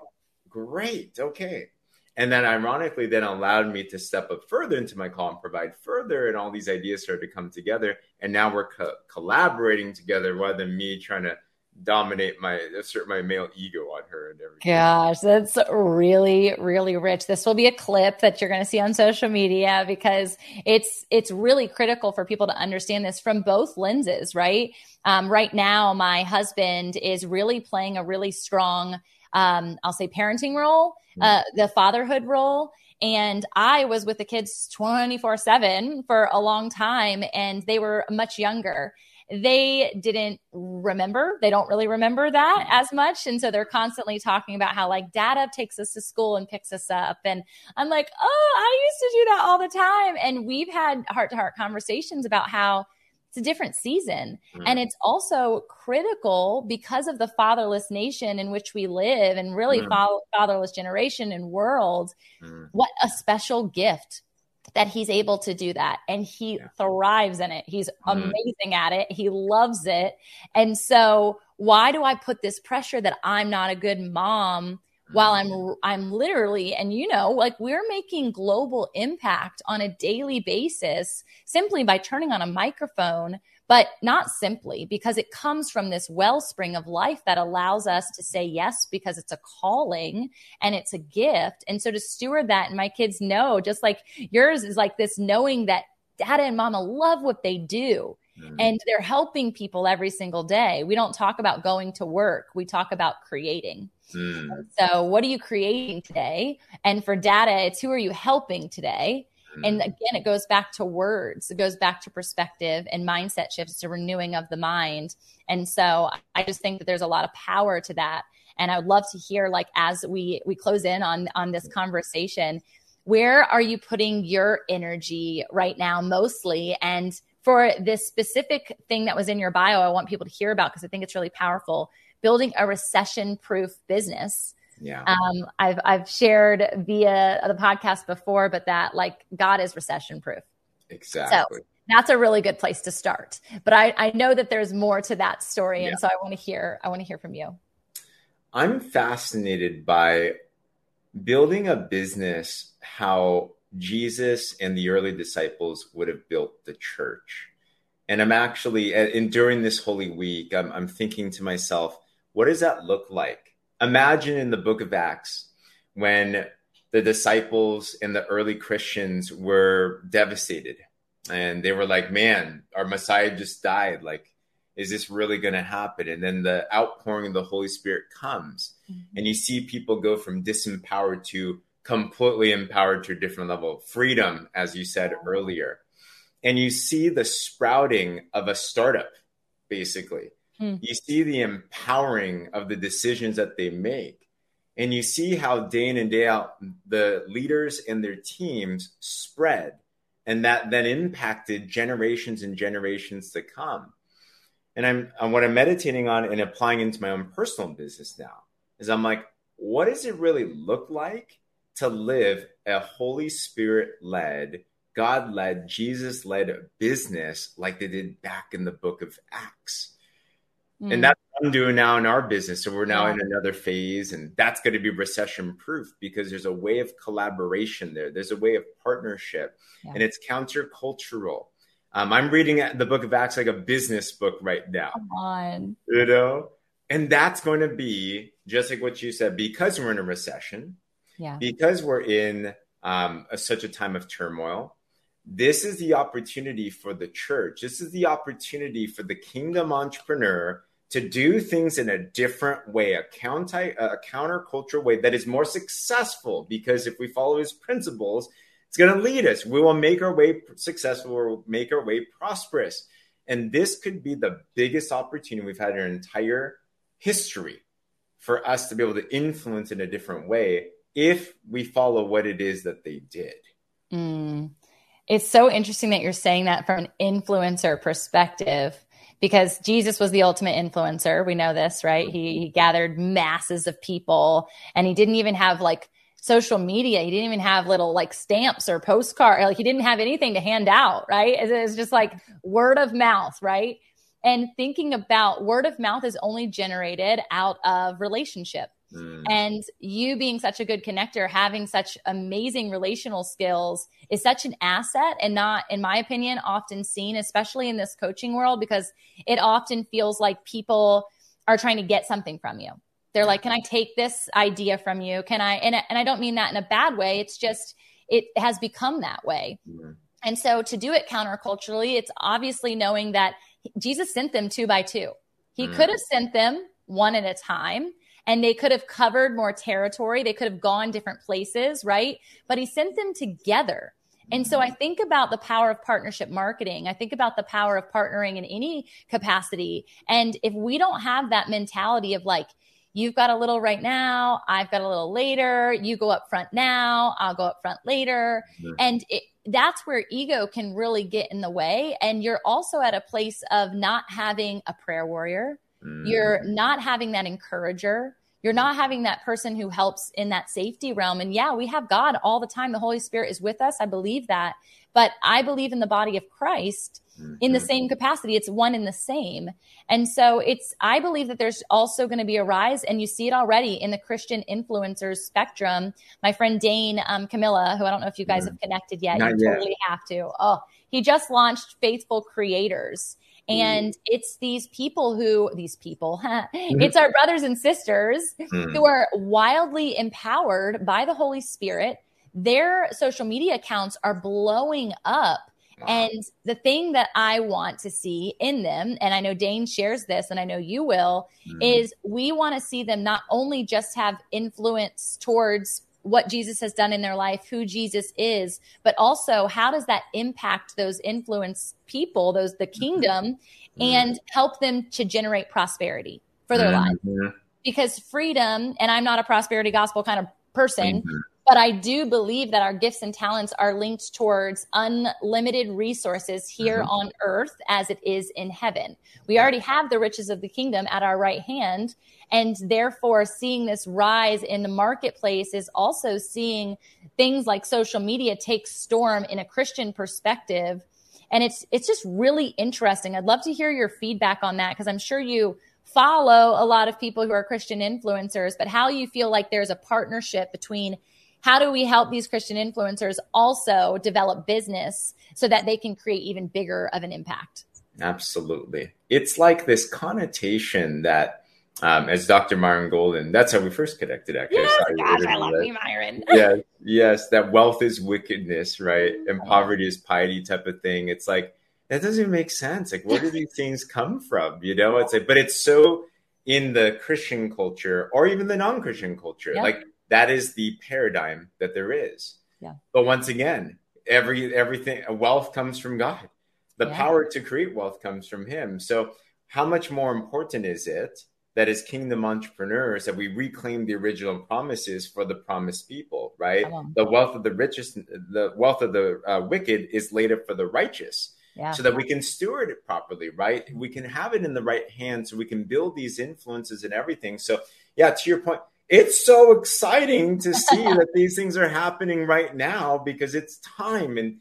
"Great, okay." And then, ironically, then allowed me to step up further into my call and provide further, and all these ideas started to come together. And now we're co- collaborating together rather than me trying to dominate my assert my male ego on her and everything. Gosh, that's really really rich. This will be a clip that you're going to see on social media because it's it's really critical for people to understand this from both lenses, right? Um, right now, my husband is really playing a really strong, um, I'll say, parenting role, mm-hmm. uh, the fatherhood role. And I was with the kids 24 7 for a long time, and they were much younger. They didn't remember. They don't really remember that as much. And so they're constantly talking about how like dada takes us to school and picks us up. And I'm like, oh, I used to do that all the time. And we've had heart to heart conversations about how it's a different season. Mm. And it's also critical because of the fatherless nation in which we live and really mm. fa- fatherless generation and world. Mm. What a special gift that he's able to do that and he yeah. thrives in it. He's mm-hmm. amazing at it. He loves it. And so why do I put this pressure that I'm not a good mom while I'm mm-hmm. I'm literally and you know like we're making global impact on a daily basis simply by turning on a microphone but not simply because it comes from this wellspring of life that allows us to say yes because it's a calling and it's a gift. And so to steward that, and my kids know, just like yours is like this knowing that dada and mama love what they do. Mm. And they're helping people every single day. We don't talk about going to work. We talk about creating. Mm. So, what are you creating today? And for dada, it's who are you helping today? And mm. again, it goes back to words, it goes back to perspective and mindset shifts, to renewing of the mind. And so I just think that there's a lot of power to that. And I would love to hear, like, as we we close in on on this conversation, where are you putting your energy right now mostly? And for this specific thing that was in your bio, I want people to hear about because I think it's really powerful. Building a recession proof business yeah. Um, I've I've shared via the podcast before, but that like God is recession proof. Exactly. So that's a really good place to start. But I, I know that there's more to that story. And yeah. so I want to hear I want to hear from you. I'm fascinated by building a business how Jesus and the early disciples would have built the church. And I'm actually, and during this Holy Week, I'm, I'm thinking to myself, what does that look like? Imagine in the book of Acts when the disciples and the early Christians were devastated and they were like, man, our Messiah just died. Like, is this really going to happen? And then the outpouring of the Holy Spirit comes mm-hmm. and you see people go from disempowered to completely empowered to a different level. Freedom, as you said earlier. And you see the sprouting of a startup, basically. Hmm. You see the empowering of the decisions that they make. And you see how day in and day out the leaders and their teams spread. And that then impacted generations and generations to come. And I'm, what I'm meditating on and applying into my own personal business now is I'm like, what does it really look like to live a Holy Spirit led, God led, Jesus led business like they did back in the book of Acts? Mm. And that's what I'm doing now in our business. So we're now yeah. in another phase, and that's going to be recession proof because there's a way of collaboration there. There's a way of partnership, yeah. and it's countercultural. Um, I'm reading the book of Acts like a business book right now. Come on. You know? And that's going to be just like what you said, because we're in a recession, yeah. because we're in um, a, such a time of turmoil, this is the opportunity for the church. This is the opportunity for the kingdom entrepreneur to do things in a different way, a counter a countercultural way that is more successful. Because if we follow his principles, it's going to lead us. We will make our way successful. We'll make our way prosperous. And this could be the biggest opportunity we've had in our entire history for us to be able to influence in a different way if we follow what it is that they did. Mm. It's so interesting that you're saying that from an influencer perspective because Jesus was the ultimate influencer. We know this, right? He, he gathered masses of people and he didn't even have like social media. He didn't even have little like stamps or postcard. Like he didn't have anything to hand out, right? It's just like word of mouth, right? And thinking about word of mouth is only generated out of relationship. Mm. And you being such a good connector, having such amazing relational skills is such an asset and not, in my opinion, often seen, especially in this coaching world, because it often feels like people are trying to get something from you. They're like, can I take this idea from you? Can I, and, and I don't mean that in a bad way. It's just, it has become that way. Mm. And so to do it counterculturally, it's obviously knowing that Jesus sent them two by two. He mm. could have sent them one at a time and they could have covered more territory. They could have gone different places, right? But he sent them together. And so I think about the power of partnership marketing. I think about the power of partnering in any capacity. And if we don't have that mentality of like, you've got a little right now, I've got a little later, you go up front now, I'll go up front later. And it, that's where ego can really get in the way. And you're also at a place of not having a prayer warrior. Mm-hmm. You're not having that encourager. You're not having that person who helps in that safety realm. And yeah, we have God all the time. The Holy Spirit is with us. I believe that. But I believe in the body of Christ in the mm-hmm. same capacity. It's one in the same. And so it's, I believe that there's also going to be a rise, and you see it already in the Christian influencers spectrum. My friend Dane um, Camilla, who I don't know if you guys mm-hmm. have connected yet, Not you yet. totally have to. Oh, he just launched Faithful Creators and it's these people who, these people, (laughs) mm-hmm. it's our brothers and sisters mm. who are wildly empowered by the Holy Spirit. Their social media accounts are blowing up. Wow. And the thing that I want to see in them, and I know Dane shares this, and I know you will, mm. is we want to see them not only just have influence towards what Jesus has done in their life, who Jesus is, but also how does that impact those influence people, those the mm-hmm. kingdom, mm-hmm. and help them to generate prosperity for their mm-hmm. life. Because freedom, and I'm not a prosperity gospel kind of person, mm-hmm. But I do believe that our gifts and talents are linked towards unlimited resources here mm-hmm. on earth as it is in heaven. We already have the riches of the kingdom at our right hand. And therefore, seeing this rise in the marketplace is also seeing things like social media take storm in a Christian perspective. And it's it's just really interesting. I'd love to hear your feedback on that because I'm sure you follow a lot of people who are Christian influencers, but how you feel like there's a partnership between how do we help these Christian influencers also develop business so that they can create even bigger of an impact? Absolutely. It's like this connotation that um, as Dr. Myron Golden. That's how we first connected, actually. Yes, gosh, I love me, Myron. (laughs) yeah, yes, that wealth is wickedness, right? And poverty is piety type of thing. It's like, that doesn't make sense. Like, where do these things come from? You know, it's like, but it's so in the Christian culture or even the non Christian culture. Yeah. Like, that is the paradigm that there is. Yeah. But once again, every everything wealth comes from God. The yeah. power to create wealth comes from Him. So, how much more important is it that as kingdom entrepreneurs that we reclaim the original promises for the promised people right the wealth of the richest the wealth of the uh, wicked is laid up for the righteous yeah. so that we can steward it properly right we can have it in the right hands so we can build these influences and everything so yeah to your point it's so exciting to see (laughs) that these things are happening right now because it's time and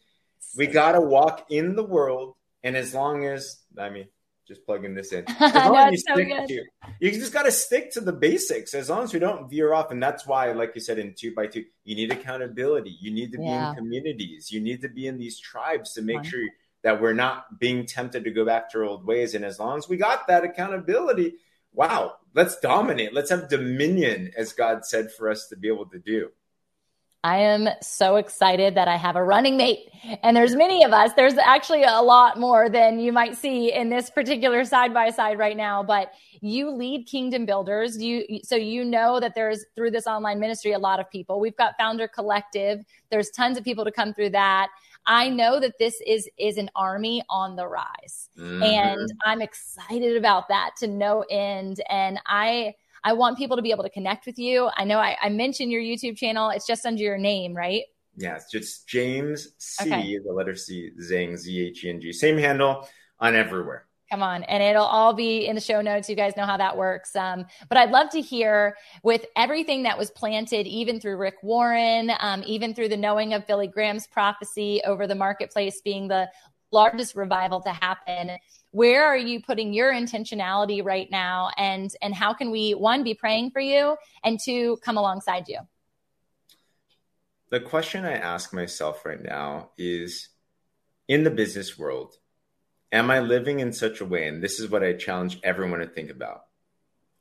we got to walk in the world and as long as i mean just plugging this in. (laughs) As you, so to, you just got to stick to the basics. As long as we don't veer off, and that's why, like you said, in two by two, you need accountability. You need to be in communities. You need to be in these tribes to make sure that we're not being tempted to go back to our old ways. And as long as we got that accountability, wow, let's dominate. Let's have dominion, as God said for us to be able to do. I am so excited that I have a running mate. And there's many of us. There's actually a lot more than you might see in this particular side by side right now, but you lead kingdom builders. You so you know that there's through this online ministry a lot of people. We've got founder collective. There's tons of people to come through that. I know that this is is an army on the rise. Mm-hmm. And I'm excited about that to no end and I I want people to be able to connect with you. I know I, I mentioned your YouTube channel. It's just under your name, right? Yeah, it's just James C, okay. the letter C, Zheng, Z H E N G. Same handle on everywhere. Come on. And it'll all be in the show notes. You guys know how that works. Um, but I'd love to hear with everything that was planted, even through Rick Warren, um, even through the knowing of Billy Graham's prophecy over the marketplace being the largest revival to happen where are you putting your intentionality right now and and how can we one be praying for you and two come alongside you the question i ask myself right now is in the business world am i living in such a way and this is what i challenge everyone to think about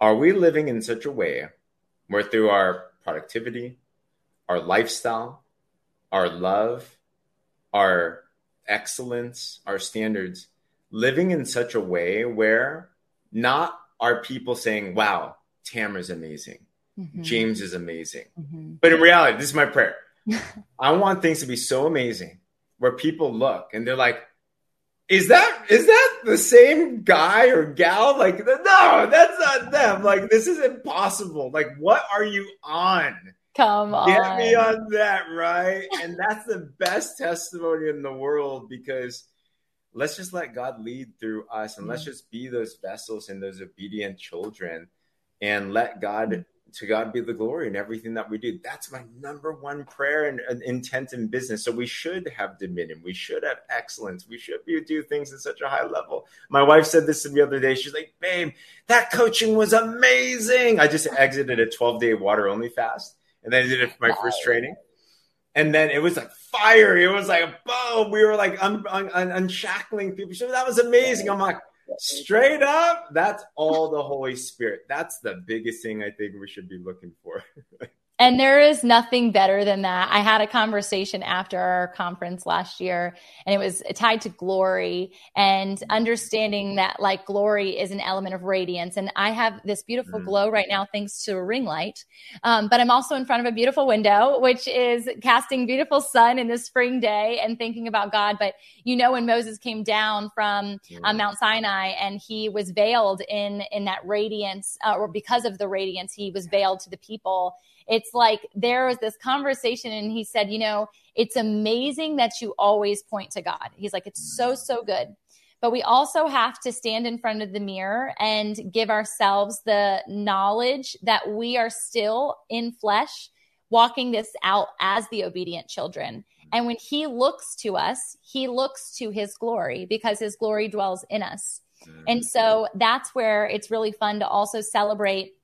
are we living in such a way where through our productivity our lifestyle our love our excellence our standards living in such a way where not are people saying, wow, Tamra's amazing. Mm-hmm. James is amazing. Mm-hmm. But in reality, this is my prayer. (laughs) I want things to be so amazing where people look and they're like, is that is that the same guy or gal? Like, no, that's not them. Like, this is impossible. Like, what are you on? Come on. Get me on that, right? and that's the best testimony in the world because let's just let God lead through us and let's mm. just be those vessels and those obedient children and let God to God be the glory in everything that we do. That's my number one prayer and, and, intent in business. So we should have dominion. We should have excellence. We should be, do things at such a high level. My wife said this to me the other day. She's like, babe, that coaching was amazing. I just exited a 12 day water only fast. And then I did it for my wow. first training. And then it was like fire. It was like boom. We were like un- un- un- unshackling people. So that was amazing. I'm like, straight up, that's all the Holy Spirit. That's the biggest thing I think we should be looking for. (laughs) And there is nothing better than that. I had a conversation after our conference last year, and it was tied to glory and understanding that like glory is an element of radiance. And I have this beautiful mm. glow right now thanks to a ring light. Um, but I'm also in front of a beautiful window, which is casting beautiful sun in this spring day and thinking about God. But you know, when Moses came down from uh, Mount Sinai and he was veiled in in that radiance, uh, or because of the radiance, he was veiled to the people it's like there was this conversation and he said, you know, it's amazing that you always point to God. He's like, it's so, so good. But we also have to stand in front of the mirror and give ourselves the knowledge that we are still in flesh, walking this out as the obedient children. And when he looks to us, he looks to his glory because his glory dwells in us. And so that's where it's really fun to also celebrate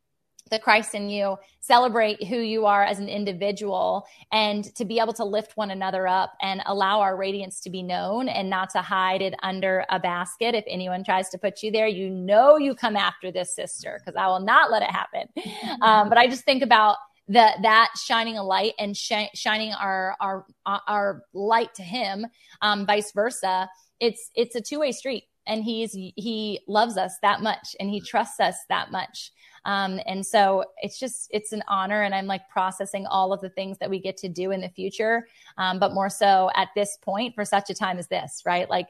the Christ in you, celebrate who you are as an individual, and to be able to lift one another up and allow our radiance to be known and not to hide it under a basket. If anyone tries to put you there, you know you come after this sister because I will not let it happen. (laughs) Um, but I just think about that that shining a light and sh- shining our our our light to him um, vice versa it's it's a two-way street and he's he loves us that much and he trusts us that much um, and so it's just, it's an honor. And I'm like processing all of the things that we get to do in the future. Um, but more so at this point for such a time as this, right? Like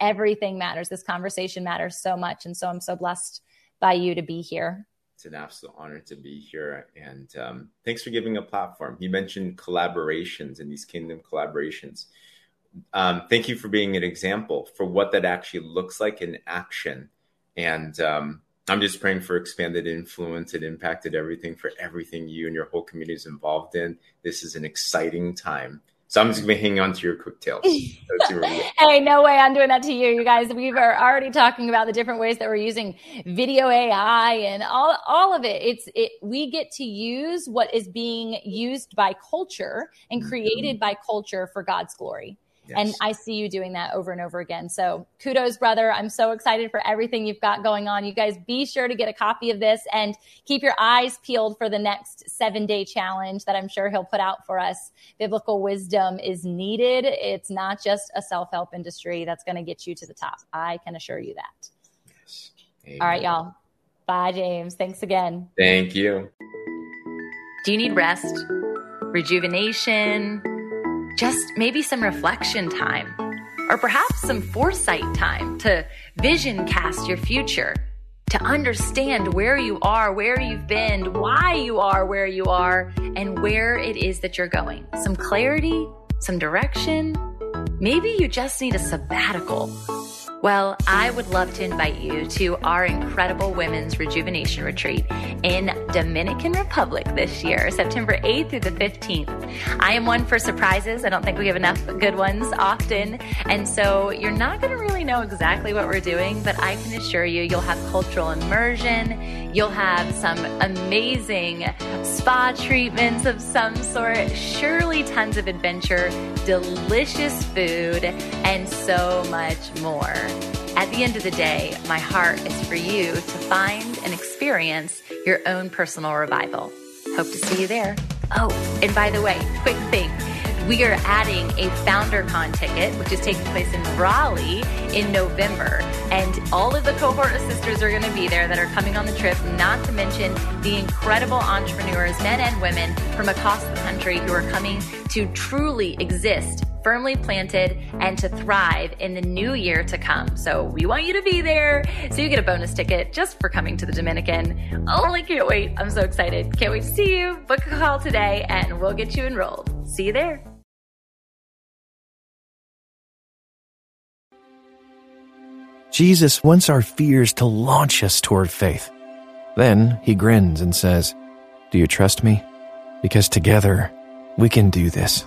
everything matters. This conversation matters so much. And so I'm so blessed by you to be here. It's an absolute honor to be here. And um, thanks for giving a platform. You mentioned collaborations and these kingdom collaborations. Um, thank you for being an example for what that actually looks like in action. And um, I'm just praying for expanded influence and impacted everything for everything you and your whole community is involved in. This is an exciting time. So I'm just gonna be hanging on to your cooktails. (laughs) hey, no way I'm doing that to you, you guys. We were already talking about the different ways that we're using video AI and all all of it. It's it we get to use what is being used by culture and mm-hmm. created mm-hmm. by culture for God's glory. Yes. And I see you doing that over and over again. So kudos, brother. I'm so excited for everything you've got going on. You guys be sure to get a copy of this and keep your eyes peeled for the next seven day challenge that I'm sure he'll put out for us. Biblical wisdom is needed. It's not just a self help industry that's going to get you to the top. I can assure you that. Yes. All right, y'all. Bye, James. Thanks again. Thank you. Do you need rest, rejuvenation? Just maybe some reflection time, or perhaps some foresight time to vision cast your future, to understand where you are, where you've been, why you are where you are, and where it is that you're going. Some clarity, some direction. Maybe you just need a sabbatical well, I would love to invite you to our incredible women's rejuvenation retreat in Dominican Republic this year, September 8th through the 15th. I am one for surprises. I don't think we have enough good ones often. And so you're not going to really know exactly what we're doing, but I can assure you, you'll have cultural immersion. You'll have some amazing spa treatments of some sort, surely tons of adventure, delicious food, and so much more. At the end of the day, my heart is for you to find and experience your own personal revival. Hope to see you there. Oh, and by the way, quick thing. We are adding a FounderCon ticket, which is taking place in Raleigh in November. And all of the cohort of sisters are going to be there that are coming on the trip, not to mention the incredible entrepreneurs, men and women from across the country who are coming to truly exist firmly planted and to thrive in the new year to come. So we want you to be there. So you get a bonus ticket just for coming to the Dominican. Oh, I can't wait. I'm so excited. Can't wait to see you. Book a call today and we'll get you enrolled. See you there. Jesus wants our fears to launch us toward faith. Then he grins and says, Do you trust me? Because together we can do this.